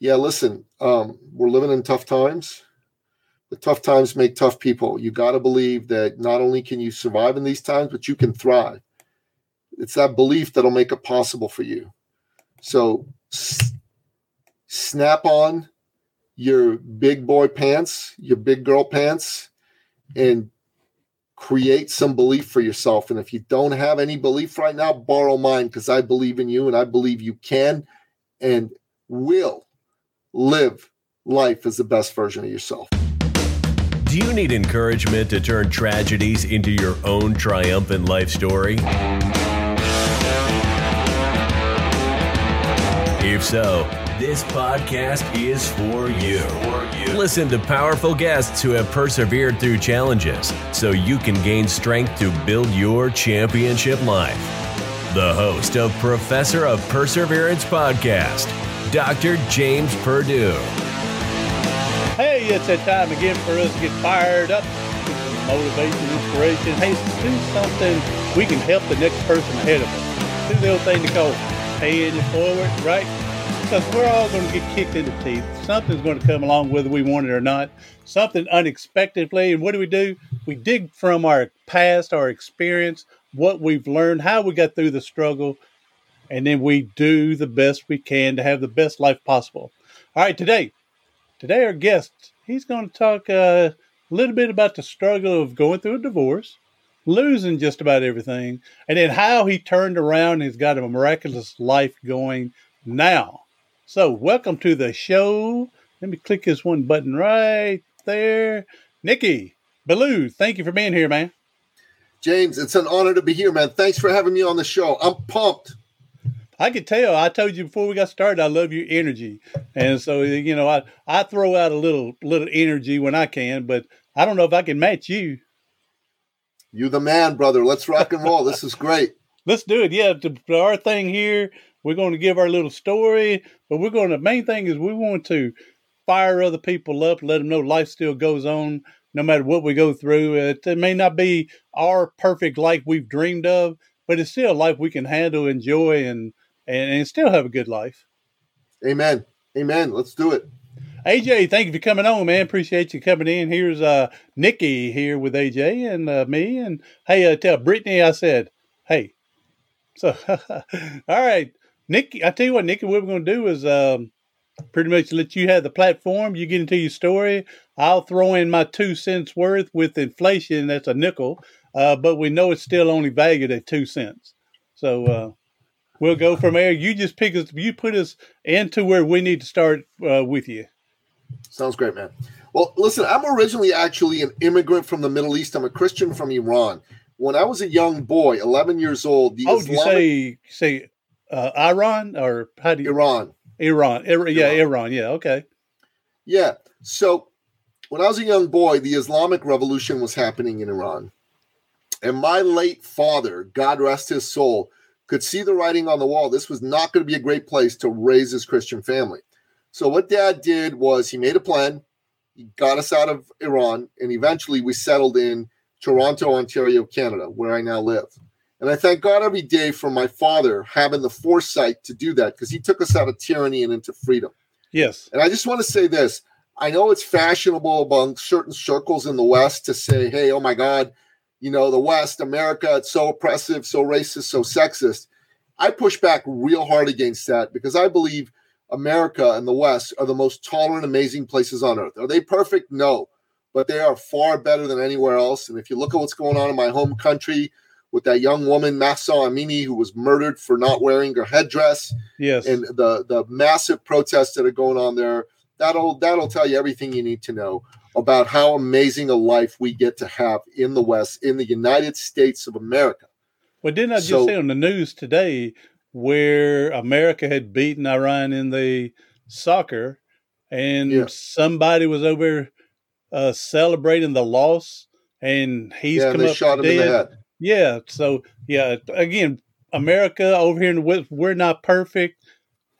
yeah, listen, um, we're living in tough times. The tough times make tough people. You got to believe that not only can you survive in these times, but you can thrive. It's that belief that'll make it possible for you. So s- snap on your big boy pants, your big girl pants, and create some belief for yourself. And if you don't have any belief right now, borrow mine because I believe in you and I believe you can and will live life as the best version of yourself. Do you need encouragement to turn tragedies into your own triumphant life story? If so, this podcast is for you. Listen to powerful guests who have persevered through challenges so you can gain strength to build your championship life. The host of Professor of Perseverance podcast, Dr. James Purdue. Hey, it's that time again for us to get fired up motivation, inspiration. Hey, do something we can help the next person ahead of us. Do the old thing they call paying it forward, right? Because we're all going to get kicked in the teeth. Something's going to come along whether we want it or not. Something unexpectedly. And what do we do? We dig from our past, our experience, what we've learned, how we got through the struggle, and then we do the best we can to have the best life possible. All right, today, today our guest, he's going to talk uh, a little bit about the struggle of going through a divorce, losing just about everything, and then how he turned around and he's got a miraculous life going now. So, welcome to the show. Let me click this one button right there. Nikki Ballou, thank you for being here, man. James, it's an honor to be here, man. Thanks for having me on the show. I'm pumped. I could tell. I told you before we got started. I love your energy, and so you know, I I throw out a little little energy when I can, but I don't know if I can match you. You the man, brother. Let's rock and roll. this is great. Let's do it. Yeah, to, to our thing here, we're going to give our little story, but we're going to. Main thing is we want to fire other people up, let them know life still goes on no matter what we go through. It, it may not be our perfect life we've dreamed of, but it's still a life we can handle, enjoy, and and, and still have a good life. Amen. Amen. Let's do it. AJ, thank you for coming on, man. Appreciate you coming in. Here's uh Nikki here with AJ and uh, me. And hey, uh, tell Brittany I said, hey. So, all right, Nikki. I tell you what, Nikki, what we're going to do is um, pretty much let you have the platform. You get into your story. I'll throw in my two cents worth with inflation. That's a nickel, uh, but we know it's still only valued at two cents. So uh, we'll go from there. You just pick us. You put us into where we need to start uh, with you. Sounds great, man. Well, listen, I'm originally actually an immigrant from the Middle East. I'm a Christian from Iran. When I was a young boy, 11 years old, the oh, Islamic, you say say uh, Iran or how do you Iran? Iran, Ir- yeah, Iran. Iran, yeah, okay, yeah. So when I was a young boy, the Islamic Revolution was happening in Iran, and my late father, God rest his soul, could see the writing on the wall. This was not going to be a great place to raise his Christian family. So what dad did was he made a plan. He got us out of Iran, and eventually we settled in Toronto, Ontario, Canada, where I now live. And I thank God every day for my father having the foresight to do that because he took us out of tyranny and into freedom. Yes. And I just want to say this. I know it's fashionable among certain circles in the West to say, hey, oh my God, you know, the West, America, it's so oppressive, so racist, so sexist. I push back real hard against that because I believe America and the West are the most tolerant, amazing places on earth. Are they perfect? No, but they are far better than anywhere else. And if you look at what's going on in my home country with that young woman, Mahsa Amini, who was murdered for not wearing her headdress, yes, and the the massive protests that are going on there, that'll that'll tell you everything you need to know about how amazing a life we get to have in the West, in the United States of America. Well, didn't I just so, say on the news today where America had beaten Iran in the soccer, and yeah. somebody was over uh, celebrating the loss, and he's yeah, come they up shot him dead. in the head. Yeah, so yeah, again, America over here in the West, we're not perfect,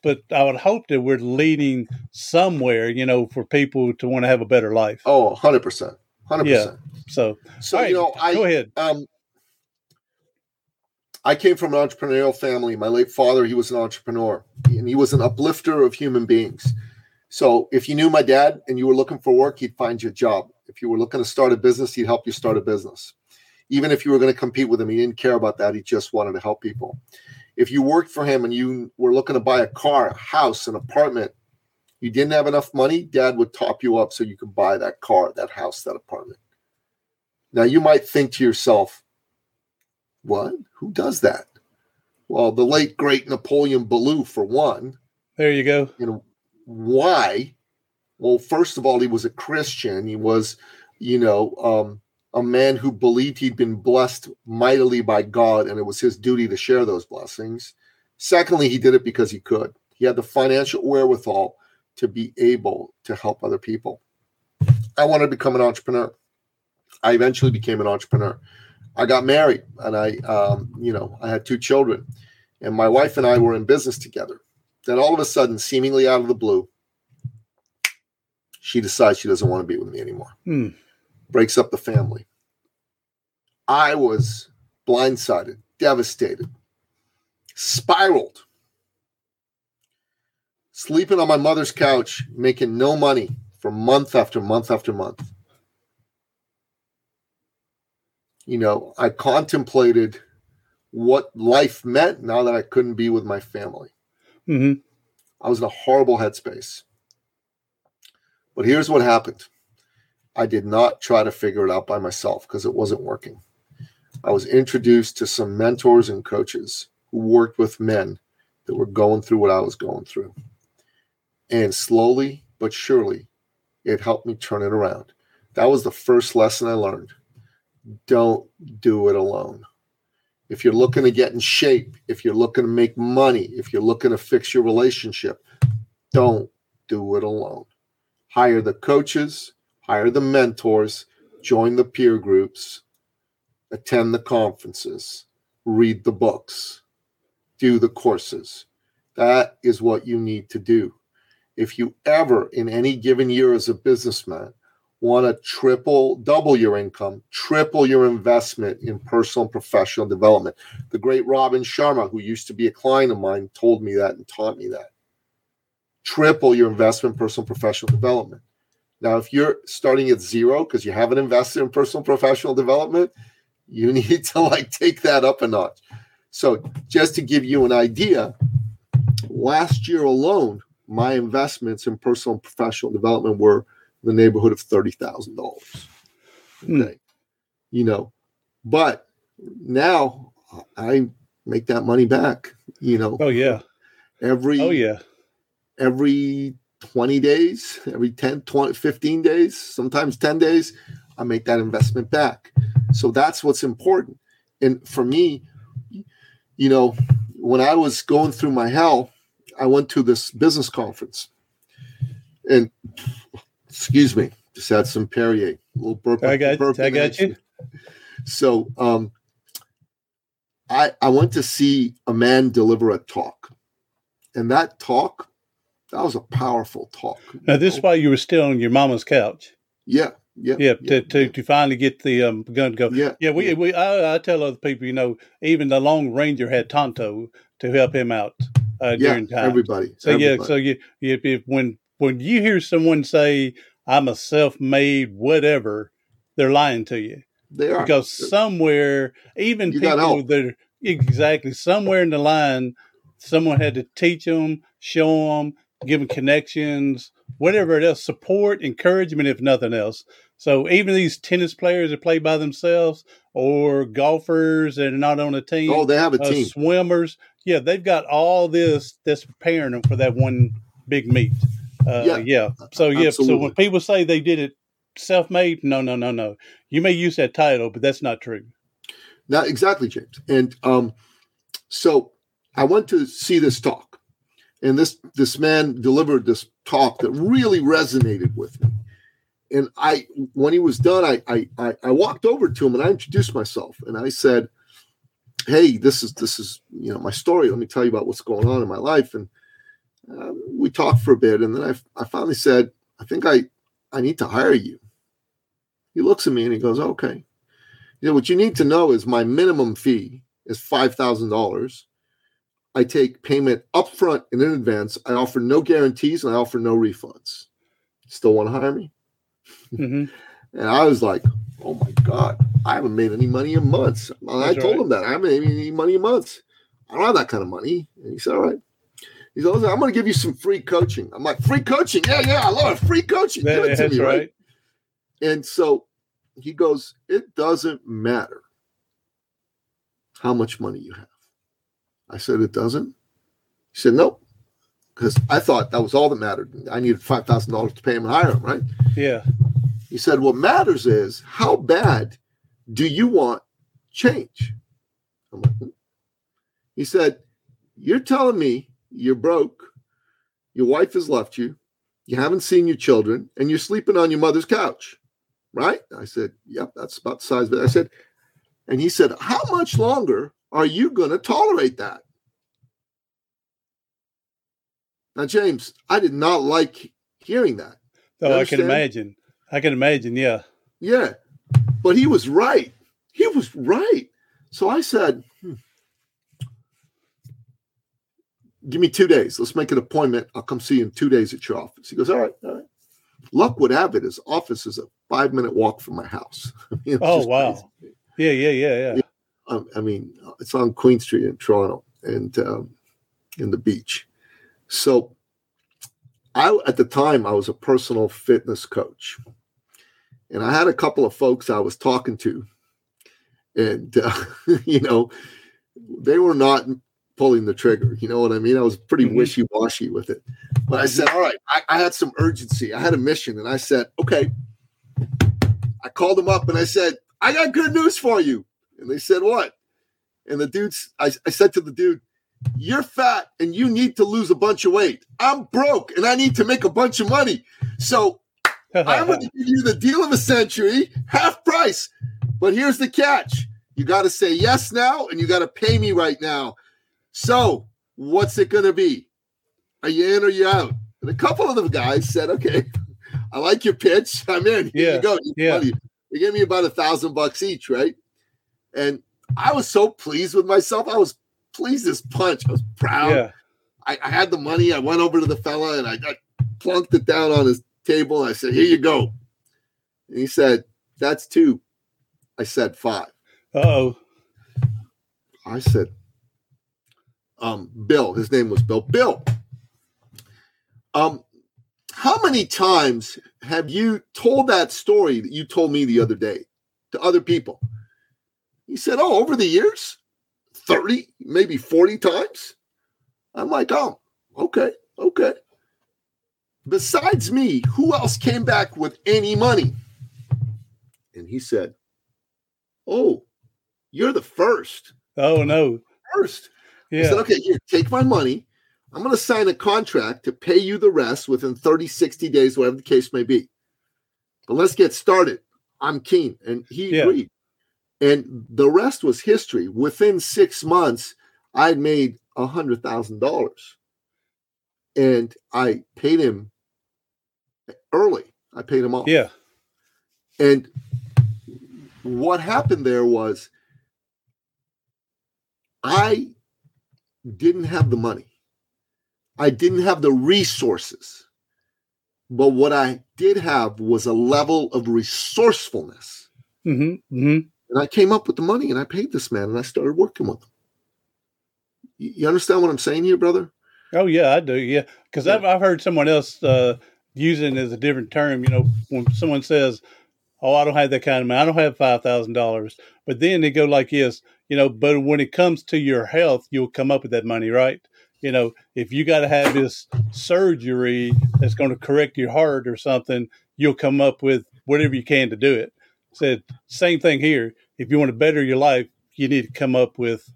but I would hope that we're leading somewhere, you know, for people to want to have a better life. Oh, 100%. 100%. Yeah. So, so right, you know, I go ahead. Um, I came from an entrepreneurial family. My late father, he was an entrepreneur, and he was an uplifter of human beings. So if you knew my dad and you were looking for work, he'd find you a job. If you were looking to start a business, he'd help you start a business. Even if you were going to compete with him, he didn't care about that. He just wanted to help people. If you worked for him and you were looking to buy a car, a house, an apartment, you didn't have enough money, dad would top you up so you could buy that car, that house, that apartment. Now you might think to yourself, what? Who does that? Well, the late great Napoleon Ballou, for one. There you go. You know, why? Well, first of all, he was a Christian. He was, you know, um, a man who believed he'd been blessed mightily by God and it was his duty to share those blessings. Secondly, he did it because he could. He had the financial wherewithal to be able to help other people. I wanted to become an entrepreneur. I eventually became an entrepreneur. I got married and I, um, you know, I had two children, and my wife and I were in business together. Then all of a sudden, seemingly out of the blue, she decides she doesn't want to be with me anymore. Hmm. Breaks up the family. I was blindsided, devastated, spiraled, sleeping on my mother's couch, making no money for month after month after month. you know, I contemplated what life meant now that I couldn't be with my family. Mm-hmm. I was in a horrible headspace. But here's what happened I did not try to figure it out by myself because it wasn't working. I was introduced to some mentors and coaches who worked with men that were going through what I was going through. And slowly but surely, it helped me turn it around. That was the first lesson I learned don't do it alone. If you're looking to get in shape, if you're looking to make money, if you're looking to fix your relationship, don't do it alone. Hire the coaches, hire the mentors, join the peer groups, attend the conferences, read the books, do the courses. That is what you need to do. If you ever, in any given year as a businessman, want to triple, double your income, triple your investment in personal and professional development. The great Robin Sharma, who used to be a client of mine, told me that and taught me that. Triple your investment in personal professional development. Now, if you're starting at zero because you haven't invested in personal professional development, you need to like take that up a notch. So, just to give you an idea, last year alone, my investments in personal and professional development were in the neighborhood of thirty thousand dollars. Hmm. Okay, you know, but now I make that money back. You know, Oh yeah. every Oh yeah. every 20 days, every 10, 20, 15 days, sometimes 10 days, I make that investment back. So that's what's important. And for me, you know, when I was going through my hell, I went to this business conference and excuse me, just had some Perrier, a little burp. I got- burp I got you. So, um, I I went to see a man deliver a talk, and that talk, that was a powerful talk. Now this is why you were still on your mama's couch. yeah, yeah, Yeah, to, to, to finally get the um, gun to go. yeah, Yeah, we, we I, I tell other people, you know, even the Lone Ranger had Tonto to help him out uh, yeah, during time. everybody. so yeah, so you, if, if when when you hear someone say, "I'm a self-made whatever," they're lying to you they are because somewhere, even people that are exactly somewhere in the line, someone had to teach them, show them, give them connections, whatever else, support, encouragement, if nothing else. So even these tennis players that play by themselves, or golfers that are not on a team, Oh, they have a uh, team. swimmers, yeah, they've got all this that's preparing them for that one big meet. Uh, Yeah. yeah. So yeah. So when people say they did it self-made, no, no, no, no. You may use that title, but that's not true. Not exactly, James. And um, so I went to see this talk, and this this man delivered this talk that really resonated with me. And I, when he was done, I I I, walked over to him and I introduced myself, and I said, "Hey, this is this is you know my story. Let me tell you about what's going on in my life." And uh, we talked for a bit, and then I I finally said, "I think I I need to hire you." He looks at me and he goes, "Okay." You know, what you need to know is my minimum fee is five thousand dollars. I take payment upfront and in advance. I offer no guarantees and I offer no refunds. Still want to hire me? hmm And I was like, oh my God, I haven't made any money in months. And I told right. him that I haven't made any money in months. I don't have that kind of money. And he said, all right. He said, I'm going to give you some free coaching. I'm like, free coaching? Yeah, yeah, I love it. Free coaching. Give it to me, right. right? And so he goes, It doesn't matter how much money you have. I said, It doesn't. He said, Nope. Because I thought that was all that mattered. I needed $5,000 to pay him and hire him, right? Yeah. He said, What matters is how bad do you want change? I'm like, "Hmm." He said, You're telling me you're broke, your wife has left you, you haven't seen your children, and you're sleeping on your mother's couch, right? I said, Yep, that's about the size of it. I said, And he said, How much longer are you going to tolerate that? Now, James, I did not like hearing that. Oh, I can imagine. I can imagine. Yeah. Yeah. But he was right. He was right. So I said, hmm, give me two days. Let's make an appointment. I'll come see you in two days at your office. He goes, all right, all right. Luck would have it, his office is a five minute walk from my house. Oh, wow. crazy. Yeah. Yeah. Yeah. Yeah. Um, I mean, it's on Queen Street in Toronto and um, in the beach. So, I at the time I was a personal fitness coach, and I had a couple of folks I was talking to, and uh, you know, they were not pulling the trigger. You know what I mean? I was pretty Mhm. wishy washy with it, but I said, "All right," I, I had some urgency. I had a mission, and I said, "Okay." I called them up and I said, "I got good news for you." And they said, What? And the dude's, I, I said to the dude, You're fat and you need to lose a bunch of weight. I'm broke and I need to make a bunch of money. So I'm going to give you the deal of a century, half price. But here's the catch you got to say yes now and you got to pay me right now. So what's it going to be? Are you in or you out? And a couple of the guys said, Okay, I like your pitch. I'm in. Here Yeah, you go. Yeah. money. They gave me about a thousand bucks each, right? And I was so pleased with myself. I was pleased as punch. I was proud. yeah. I, I had the money. I went over to the fella and I, I plunked it down on his table. I said, Here you go. And he said, That's two. I said, Five. Oh. I said, um, Bill, his name was Bill. Bill, um, how many times have you told that story that you told me the other day to other people? He said, Oh, over the years, 30, maybe 40 times. I'm like, Oh, okay, okay. Besides me, who else came back with any money? And he said, Oh, you're the first Oh no. first. I Yeah. said, okay, here, take my money. I'm going to sign a contract to pay you the rest within 30, 60 days, whatever the case may be. But let's get started. I'm keen. And he Yeah. agreed. And the rest was history. Within six months, I'd made a $100,000. And I paid him early. I paid him off. Yeah. And what happened there was I didn't have the money. I didn't have the resources. But what I did have was a level of resourcefulness. hmm hmm And I came up with the money and I paid this man and I started working with him. You understand what I'm saying here, brother? Oh yeah, I do. Yeah, because Yeah. I've I've heard someone else uh, using it as a different term. You know, when someone says, "Oh, I don't have that kind of money. I don't have five thousand dollars," but then they go like this. You know, but when it comes to your health, you'll come up with that money, right? You know, if you got to have this surgery that's going to correct your heart or something, you'll come up with whatever you can to do it. Said same thing here. If you want to better your life, you need to come up with.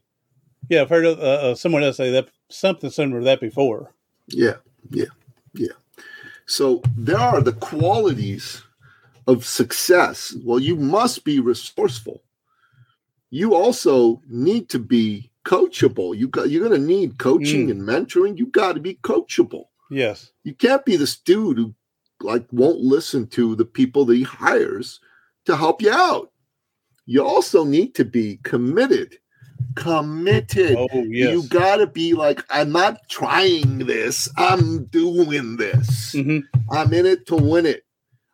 Yeah, I've heard of, uh, uh, someone else say that something similar to that before. Yeah, yeah, yeah. So there are the qualities of success. Well, you must be resourceful. You also need to be coachable. You got you're going to need coaching Mm. and mentoring. You got to be coachable. Yes. You can't be this dude who like won't listen to the people that he hires to help you out. You also need to be committed committed. Oh, yes. You got to be like, I'm not trying this, I'm doing this. hmm I'm in it to win it.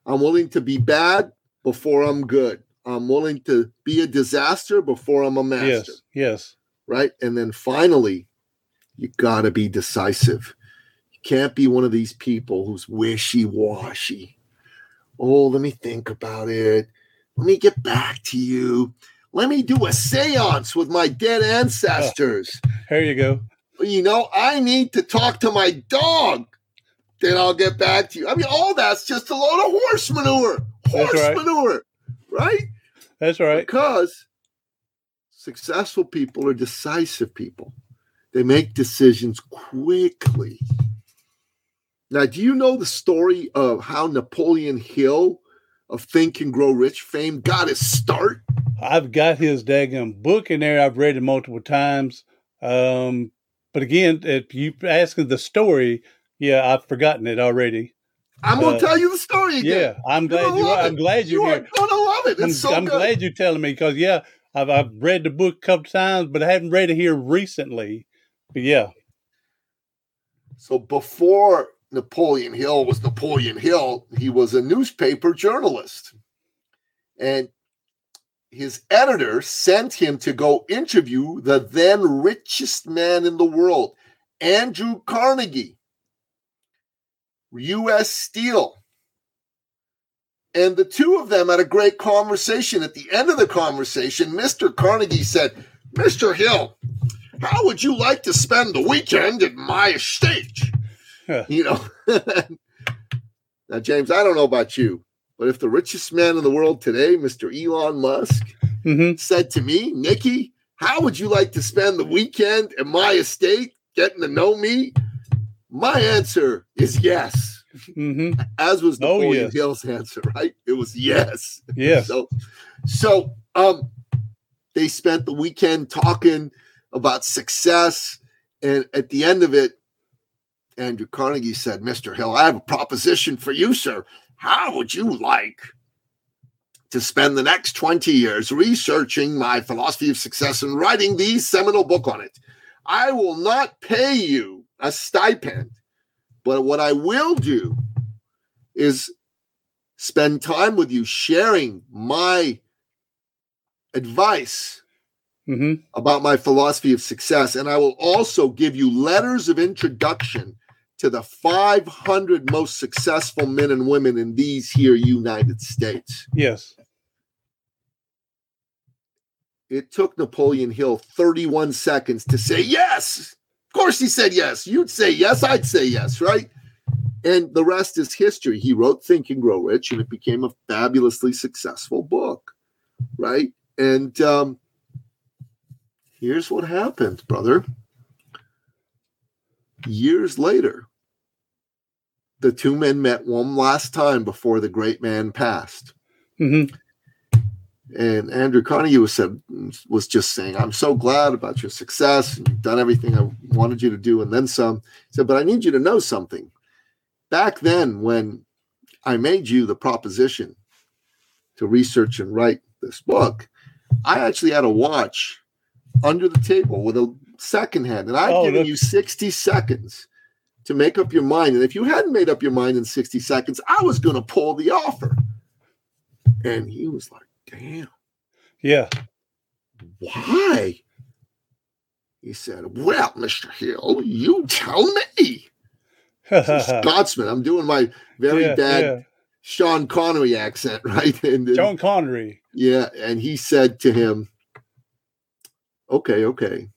I'm willing to be bad before I'm good. I'm willing to be a disaster before I'm a master. Yes. Yes. Right. And then finally, you got to be decisive. You can't be one of these people who's wishy washy. Oh, let me think about it. Let me get back to you. Let me do a seance with my dead ancestors. There you go. You know, I need to talk to my dog. Then I'll get back to you. I mean, all that's just a load of horse manure. Horse right. manure, right? That's right. Because successful people are decisive people. They make decisions quickly. Now, do you know the story of how Napoleon Hill of Think and Grow Rich fame got his start? I've got his daggum book in there. I've read it multiple times. Um, but again, if you asking the story, yeah, I've forgotten it already. I'm going Uh, to tell you the story again. Yeah, I'm glad you. love I'm glad You you're are here. going to love it. It's I'm, so I'm good. glad you're telling me because yeah, I've I've read the book a couple times, but I haven't read it here recently. But yeah, So before Napoleon Hill was Napoleon Hill, he was a newspaper journalist. And his editor sent him to go interview the then richest man in the world, Andrew Carnegie, US Steel. And the two of them had a great conversation. At the end of the conversation, Mr. Carnegie said, Mr. Hill, how would you like to spend the weekend at my estate? You know. now, James, I don't know about you, but if the richest man in the world today, Mr. Elon Musk, hmm said to me, Nikki, how would you like to spend the weekend at my estate getting to know me? My answer is yes, hmm as was Oh, Napoleon yes. Hill's answer, right? It was yes. yes, So, so um, they spent the weekend talking about success, and at the end of it, Andrew Carnegie said, "Mr. Hill, I have a proposition for you, sir. How would you like to spend the next twenty years researching my philosophy of success and writing the seminal book on it? I will not pay you a stipend, but what I will do is." spend time with you sharing my advice hmm about my philosophy of success. And I will also give you letters of introduction to the 500 most successful men and women in these here United States. yes, It took Napoleon Hill 31 seconds to say yes. Of course, he said yes. You'd say yes. I'd say yes, right? And the rest is history. He wrote Think and Grow Rich, and it became a fabulously successful book, right? And um, here's what happened, brother. Years later, the two men met one last time before the great man passed. hmm And Andrew Carnegie was said was just saying, "I'm so glad about your success. and You've done everything I wanted you to do, and then some." He said, "But I need you to know something. Back then, when I made you the proposition to research and write this book, I actually had a watch under the table with a second hand, and I'd Oh, given you 60 seconds to make up your mind. And if you hadn't made up your mind in 60 seconds, I was going to pull the offer." And he was like, "Damn." yeah, Why? He said, Well, Mr. Hill, you tell me. Scotsman, I'm doing my very Yeah, bad yeah. Sean Connery accent, right? And, and- John Connery. yeah, and he said to him, Okay, okay.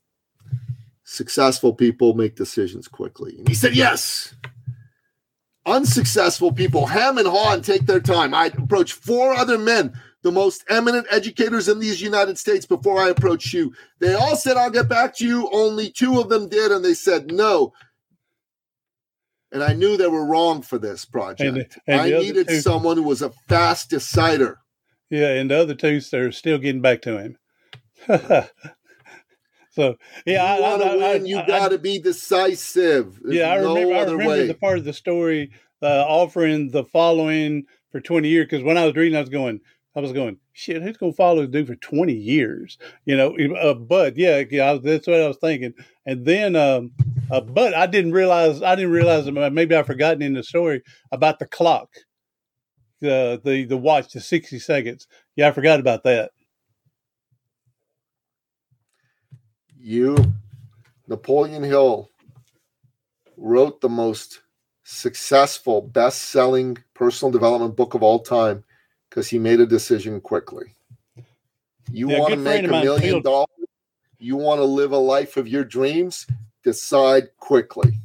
Successful people make decisions quickly. And he said, Yes. Unsuccessful people, ham and haw and take their time. I approached four other men, the most eminent educators in these United States, before I approached you. They all said, I'll get back to you. Only two of them did, and they said no. And I knew they were wrong for this project. And- and I needed two- someone who was a fast decider. Yeah, and the other two are still getting back to him. so yeah, you I, want I, to I, win, you got to be decisive. There's yeah, I no remember. I remember way. the part of the story uh, offering the following for twenty years because when I was reading, I was going I was going, shit, who's going to follow this dude for 20 years? You know, uh, but yeah, yeah, that's what I was thinking. And then, um, uh, but I didn't realize, I didn't realize, maybe I've forgotten in the story about the clock, the, the, the watch, the 60 seconds. Yeah, I forgot about that. You, Napoleon Hill, wrote the most successful, best selling personal development book of all time because he made a decision quickly. You yeah, want to make a million dollars? You want to live a life of your dreams? Decide quickly.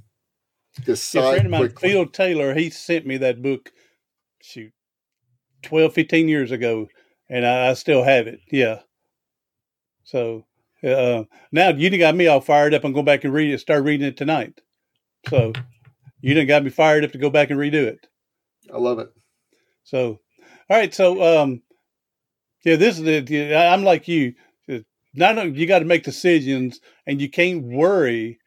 Decide yeah, mine, quickly. Phil Taylor, he sent me that book, shoot, 12, 15 years ago, and I, I still have it. Yeah. So uh, now you done got me all fired up. I'm going back and read it, start reading it tonight. So you done got me fired up to go back and redo it. I love it. So all right, so um, yeah, this is it. I'm like you. Not you got to make decisions, and you can't worry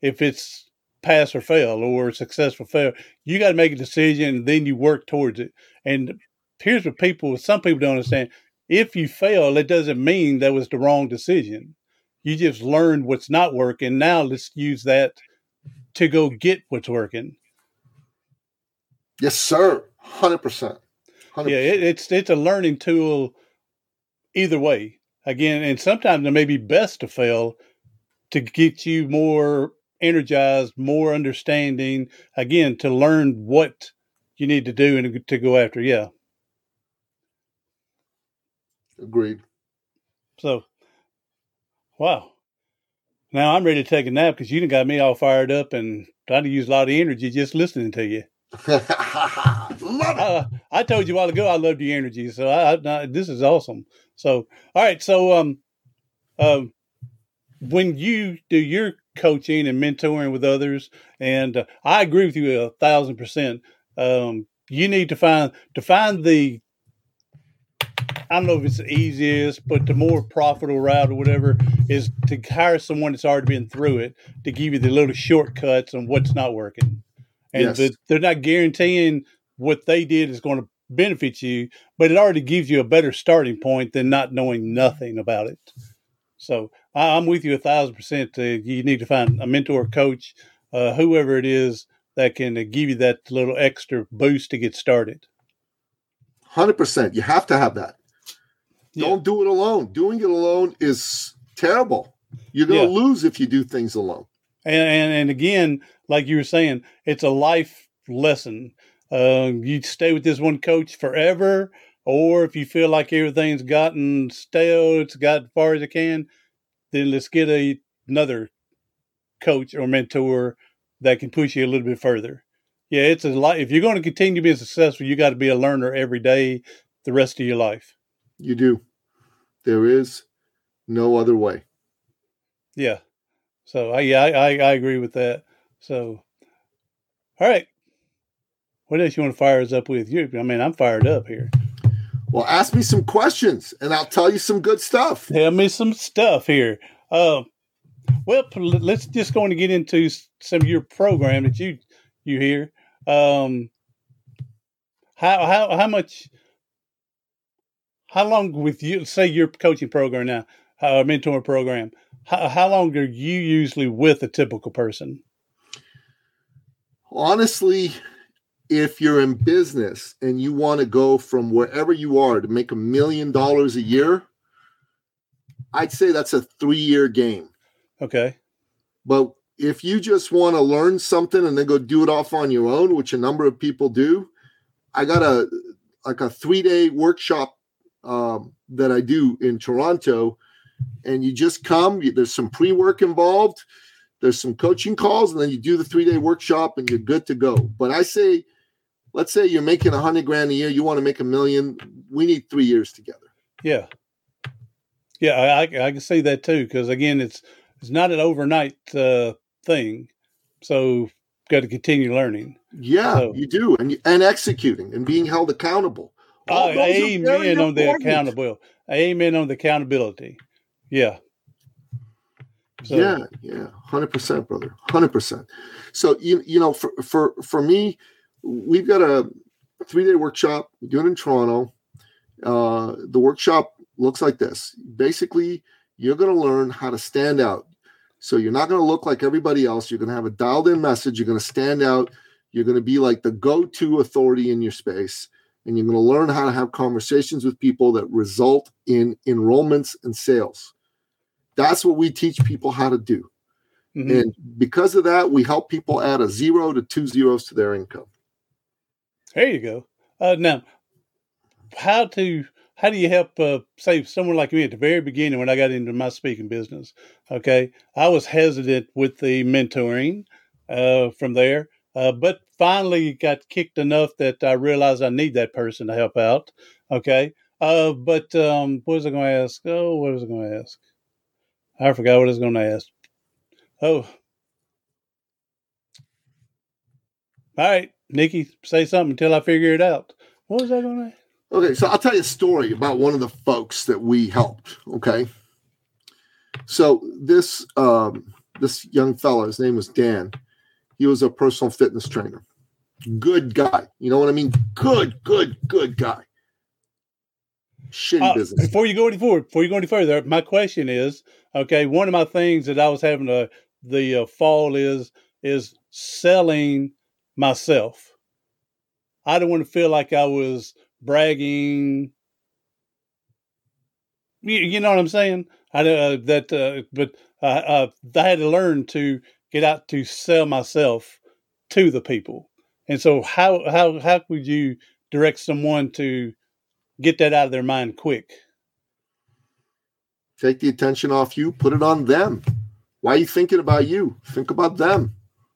if it's pass or fail or successful fail. You got to make a decision, and then you work towards it. And here's what people, some people don't understand: if you fail, it doesn't mean that was the wrong decision. You just learned what's not working. Now let's use that to go get what's working. Yes, sir. Hundred percent. 100%. Yeah, it, it's it's a learning tool either way. Again, and sometimes it may be best to fail to get you more energized, more understanding. Again, to learn what you need to do and to go after. Yeah. Agreed. So, wow. Now I'm ready to take a nap because you done got me all fired up and trying to use a lot of energy just listening to you. I, I, told you a while ago I loved your energy, so I, I, this is awesome. So, all right, so um, um, when you do your coaching and mentoring with others, and uh, I agree with you a thousand percent. Um, you need to find to find the I don't know if it's the easiest, but the more profitable route or whatever is to hire someone that's already been through it to give you the little shortcuts on what's not working. And yes. they're not guaranteeing what they did is going to benefit you, but it already gives you a better starting point than not knowing nothing about it. So I'm with you a thousand percent. you need to find a mentor, coach, uh, whoever it is that can give you that little extra boost to get started. Hundred percent. You have to have that. Yeah. Don't do it alone. Doing it alone is terrible. You're going to yeah. lose if you do things alone. And, and, and again, like you were saying, it's a life lesson. Uh, you stay with this one coach forever, or if you feel like everything's gotten stale, it's got as far as it can, then let's get a, another coach or mentor that can push you a little bit further. Yeah, it's a lot. If you're going to continue being successful, you got to be a learner every day, the rest of your life. You do. There is no other way. Yeah. So I yeah I, I agree with that. So all right, what else you want to fire us up with? You, I mean, I'm fired up here. Well, ask me some questions, and I'll tell you some good stuff. Tell me some stuff here. Uh, well, let's just go to get into some of your program that you you hear. Um, how how how much? How long with you? Say your coaching program now, uh, mentor program. How, how long are you usually with a typical person? Honestly, if you're in business and you want to go from wherever you are to make a million dollars a year, I'd say that's a three year game. Okay. But if you just want to learn something and then go do it off on your own, which a number of people do, I got a like a three day workshop um, that I do in Toronto, and you just come. There's some pre work involved. There's some coaching calls, and then you do the three day workshop, and you're good to go. But I say let's say you're making a hundred grand a year, you want to make a million. We need three years together. Yeah, yeah, I, I can see that too because again, it's it's not an overnight uh, thing, so got to continue learning. Yeah, so, you do, and and executing and being held accountable. Oh, amen on the accountability. Amen on the accountability. Yeah. So, yeah, yeah, hundred percent, brother, hundred percent. So you you know, for for for me, we've got a three day workshop. We do it in Toronto, Uh, the workshop looks like this. Basically, you're going to learn how to stand out. So you're not going to look like everybody else. You're going to have a dialed in message. You're going to stand out. You're going to be like the go to authority in your space. And you're going to learn how to have conversations with people that result in enrollments and sales. That's what we teach people how to do. Mm-hmm. And because of that, we help people add a zero to two zeros to their income. There you go. Uh, now, how to how do you help uh, say someone like me at the very beginning when I got into my speaking business? Okay, I was hesitant with the mentoring uh, from there, uh, but finally got kicked enough that I realized I need that person to help out. Okay, uh, but um, what was I going to ask? Oh, what was I going to ask? I forgot what I was going to ask. Oh. All right, Nikki, say something until I figure it out. What was I going to Okay, so I'll tell you a story about one of the folks that we helped. Okay. So this um, this young fellow, his name was Dan. He was a personal fitness trainer. Good guy. You know what I mean? Good, good, good guy. Shitty uh, business. Before you go any further, before you go any further, my question is: Okay, one of my things that I was having a the uh, fall is is selling myself. I don't want to feel like I was bragging. You, you know what I'm saying? I uh, that, uh, but uh, uh, I had to learn to get out to sell myself to the people. And so, how how how could you direct someone to get that out of their mind quick? Take the attention off you, put it on them. Why are you thinking about you? Think about them.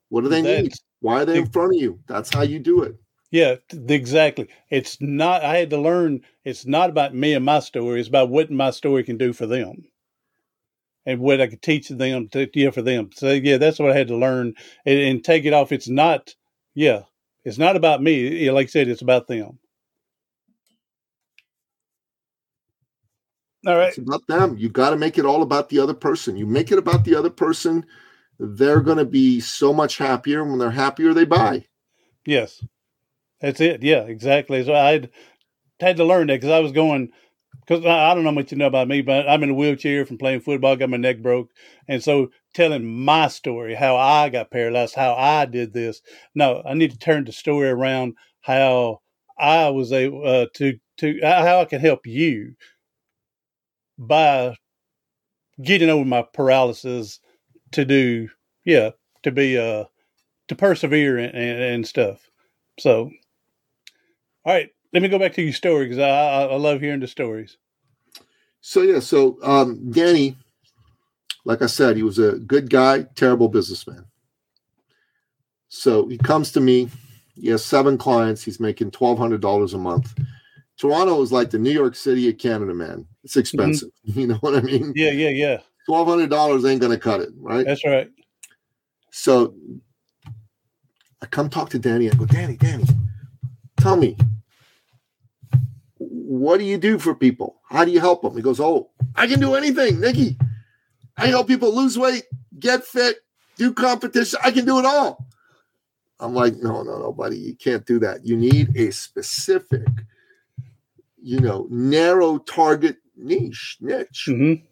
What do they That's, need? Why are they in front of you? That's how you do it. Yeah, exactly. It's not, I had to learn it's not about me and my story. It's about what my story can do for them and what I could teach them to, yeah, for them. So, yeah, that's what I had to learn and, and take it off. It's not, yeah, it's not about me. Like I said, it's about them. All right. It's about them. You got to make it all about the other person. You make it about the other person, they're going to be so much happier. When they're happier, they buy. Yes. That's it. Yeah, exactly. So I had, had to learn that because I was going, because I, I, don't know much you know about me, but I'm in a wheelchair from playing football, got my neck broke. And so telling my story, how I got paralyzed, how I did this. No, I need to turn the story around how I was able uh, to, to, how I can help you by getting over my paralysis to do, yeah, to be, uh, to persevere and, and, and stuff. So, all right, let me go back to your story because I, I, love hearing the stories. So yeah, so um, Danny, like I said, he was a good guy, terrible businessman. So he comes to me. He has seven clients. He's making twelve hundred dollars a month. Toronto is like the New York City of Canada, man. It's mm-hmm. expensive. Mm-hmm. You know what I mean? Yeah, yeah, yeah. Twelve hundred dollars ain't gonna cut it, right? That's right. So I come talk to Danny. I go, Danny, Danny, tell me, what do you do for people? How do you help them? He goes, Oh, I can do anything, Nikki. I help people lose weight, get fit, do competition. I can do it all. I'm like, no, no, no, buddy, you can't do that. You need a specific you know, narrow target niche, niche. Mm-hmm.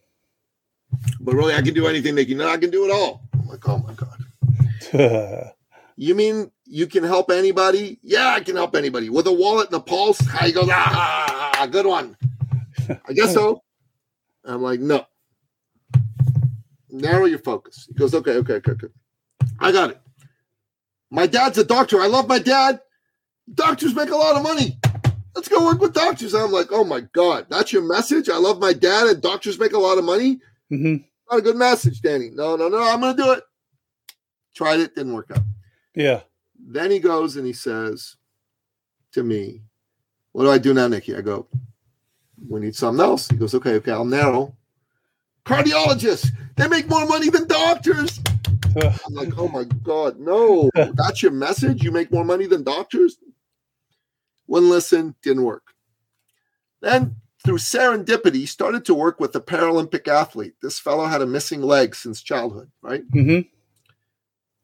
But really, I can do anything they can. I can do it all. I'm like, oh my god. you mean you can help anybody? Yeah, I can help anybody with a wallet and a pulse. How you go? Ah, good one. I guess so. I'm like, no. Narrow your focus. He goes, okay, okay, okay, okay. I got it. My dad's a doctor. I love my dad. Doctors make a lot of money let's go work with doctors. I'm like, oh my God, that's your message? I love my dad and doctors make a lot of money. Mm-hmm. Not a good message, Danny. No, no, no, I'm going to do it. Tried it, didn't work out. Yeah. Then he goes and he says to me, what do I do now, Nikki? I go, we need something else. He goes, okay, okay, I'll narrow. Cardiologists, they make more money than doctors. I'm like, oh my God, no, that's your message? You make more money than doctors? Wouldn't listen, didn't work. Then, through serendipity, started to work with a Paralympic athlete. This fellow had a missing leg since childhood, right? Mm-hmm.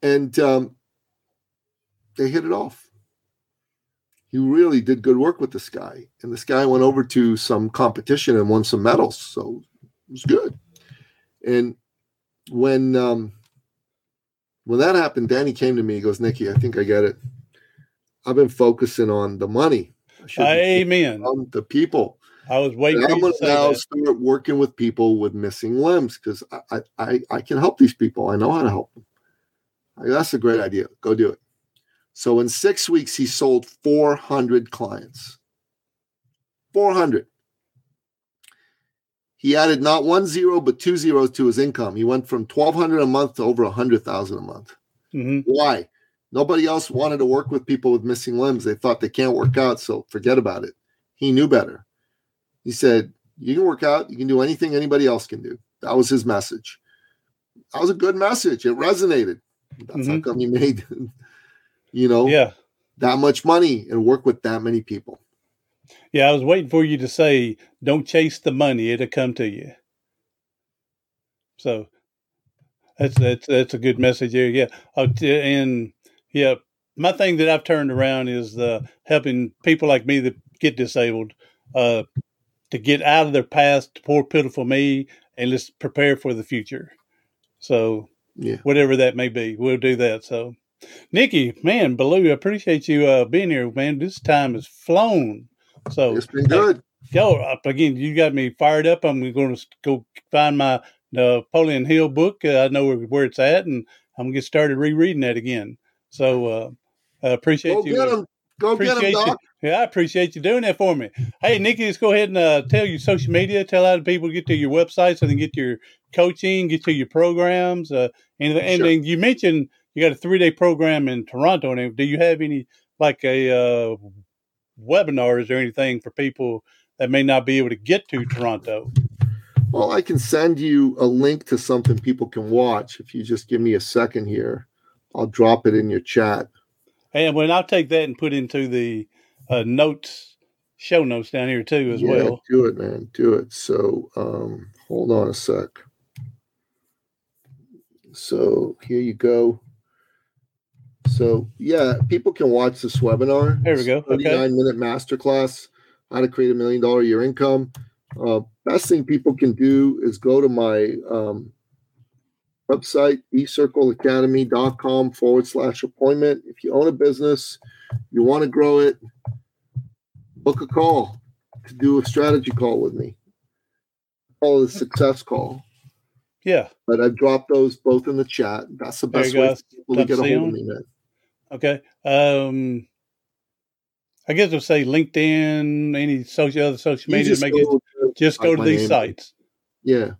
And um, they hit it off. he really did good work with this guy. And this guy went over to some competition and won some medals. So it was good. And when um, when that happened, Danny came to me. He goes, Nikki, I think I get it. I've been focusing on the money. Amen. On the people. I was waiting. I'm going to now that. start working with people with missing limbs because I, I I can help these people. I know how to help them. That's a great idea. Go do it. So in six weeks, he sold 400 clients. 400. He added not one zero, but two zeros to his income. He went from 1200 a month to over 100,000 a month. Mm-hmm. Why? Nobody else wanted to work with people with missing limbs. They thought they can't work out, so forget about it. He knew better. He said, You can work out, you can do anything anybody else can do. That was his message. That was a good message. It resonated. That's mm-hmm. how come he made you know, yeah, that much money and work with that many people. Yeah, I was waiting for you to say, "Don't chase the money; it'll come to you." So that's that's that's a good message there. Yeah, uh, and yeah, my thing that I've turned around is uh, helping people like me that get disabled uh, to get out of their past, poor pitiful me, and let's prepare for the future. So, yeah, whatever that may be, we'll do that. So, Nikki, man, Baloo, I appreciate you uh, being here, man. This time has flown. So it's been good. Yo, uh, again, you got me fired up. I'm going to go find my Napoleon Hill book. Uh, I know where, where, it's at, and I'm gonna get started rereading that again. So uh, I appreciate go you. Get him. Go appreciate get him, Doc. You. Yeah, I appreciate you doing that for me. Hey, Nikki, let's go ahead and uh, tell your social media. Tell other people to get to your website so they can get your coaching, get to your programs. Uh, and, and sure. you mentioned you got a three day program in Toronto. And do you have any like a uh, webinars or anything for people that may not be able to get to Toronto? Well, I can send you a link to something people can watch if you just give me a second here. I'll drop it in your chat. And when I'll take that and put into the uh, notes, show notes down here too as yeah, well. Do it, man. Do it. So um, hold on a sec. So here you go. So yeah, people can watch this webinar. There we go. 39 okay. minute masterclass, how to create a million dollar year income. Uh, best thing people can do is go to my um, website, ecircleacademy.com forward slash appointment. If you own a business, you want to grow it, book a call to do a strategy call with me. Call it a success call. Yeah. But I've dropped those both in the chat. That's the best way for people to get a hold of me, man. Okay. Um, I guess I'll say LinkedIn, any social other social media. Make it to, just go to these sites. Yeah.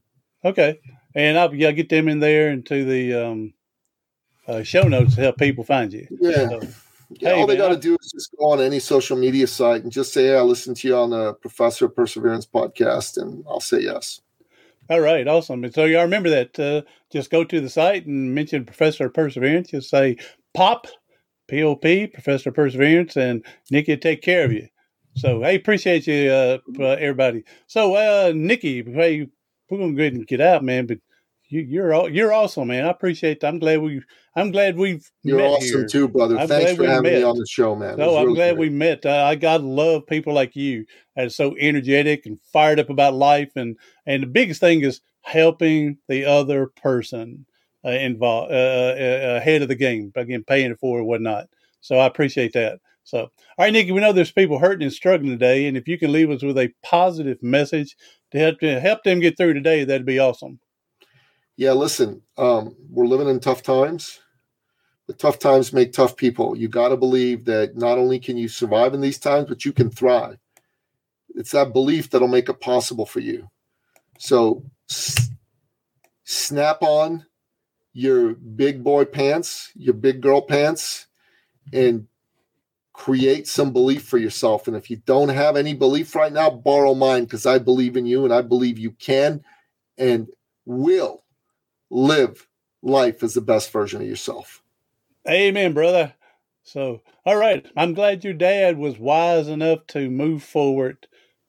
Okay. And I'll yeah get them in there into the um, uh, show notes to help people find you. Yeah. So, yeah hey, all they got to do is just go on any social media site and just say, "Hey, I listened to you on the Professor Perseverance podcast," and I'll say yes. All right, awesome. And so y'all remember that. Uh, just go to the site and mention Professor Perseverance. Just say POP POP, Professor Perseverance, and Nikki take care of you. So, hey, appreciate you, uh, uh, everybody. So, uh, Nikki, hey, we're gonna go ahead and get out, man. But you, you're you're awesome, man. I appreciate that. I'm glad we I'm glad we've you're awesome here. too, brother. I'm Thanks for having met. me on the show, man. No, I'm really glad great. we met. Uh, I got to love people like you that are so energetic and fired up about life, and and the biggest thing is helping the other person uh, involved uh, uh, ahead of the game, again, paying it for or whatnot. So I appreciate that. So, all right, Nikki, we know there's people hurting and struggling today, and if you can leave us with a positive message to help to help them get through today, that'd be awesome. Yeah, listen, um, we're living in tough times. The tough times make tough people. You got to believe that not only can you survive in these times, but you can thrive. It's that belief that'll make it possible for you. So, s- snap on your big boy pants, your big girl pants, and create some belief for yourself. And if you don't have any belief right now, borrow mine because I believe in you and I believe you can and will live life as the best version of yourself. Amen, brother. So, all right. I'm glad your dad was wise enough to move forward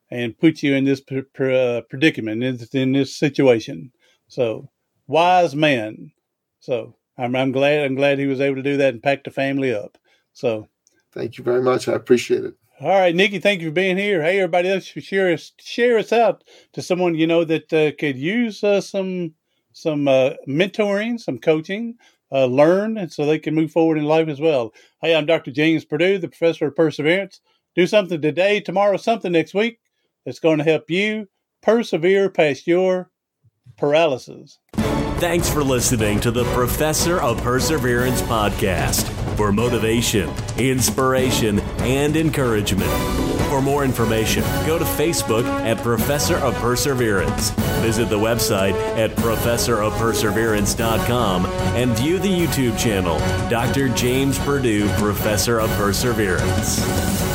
and put you in this uh, predicament, in this situation. So, wise man. So I'm, I'm glad I'm glad he was able to do that and pack the family up. So thank you very much. I appreciate it. All right, Nikki, thank you for being here. Hey, everybody else, share us share us out to someone you know that uh, could use uh, some some uh, mentoring, some coaching, uh, learn, and so they can move forward in life as well. Hey, I'm Dr. James Purdue, the professor of perseverance. Do something today, tomorrow, something next week that's going to help you persevere past your paralysis. Thanks for listening to the Professor of Perseverance podcast for motivation, inspiration, and encouragement. For more information, go to Facebook at Professor of Perseverance. Visit the website at professorofperseverance.com and view the YouTube channel, Dr. James Purdue, Professor of Perseverance.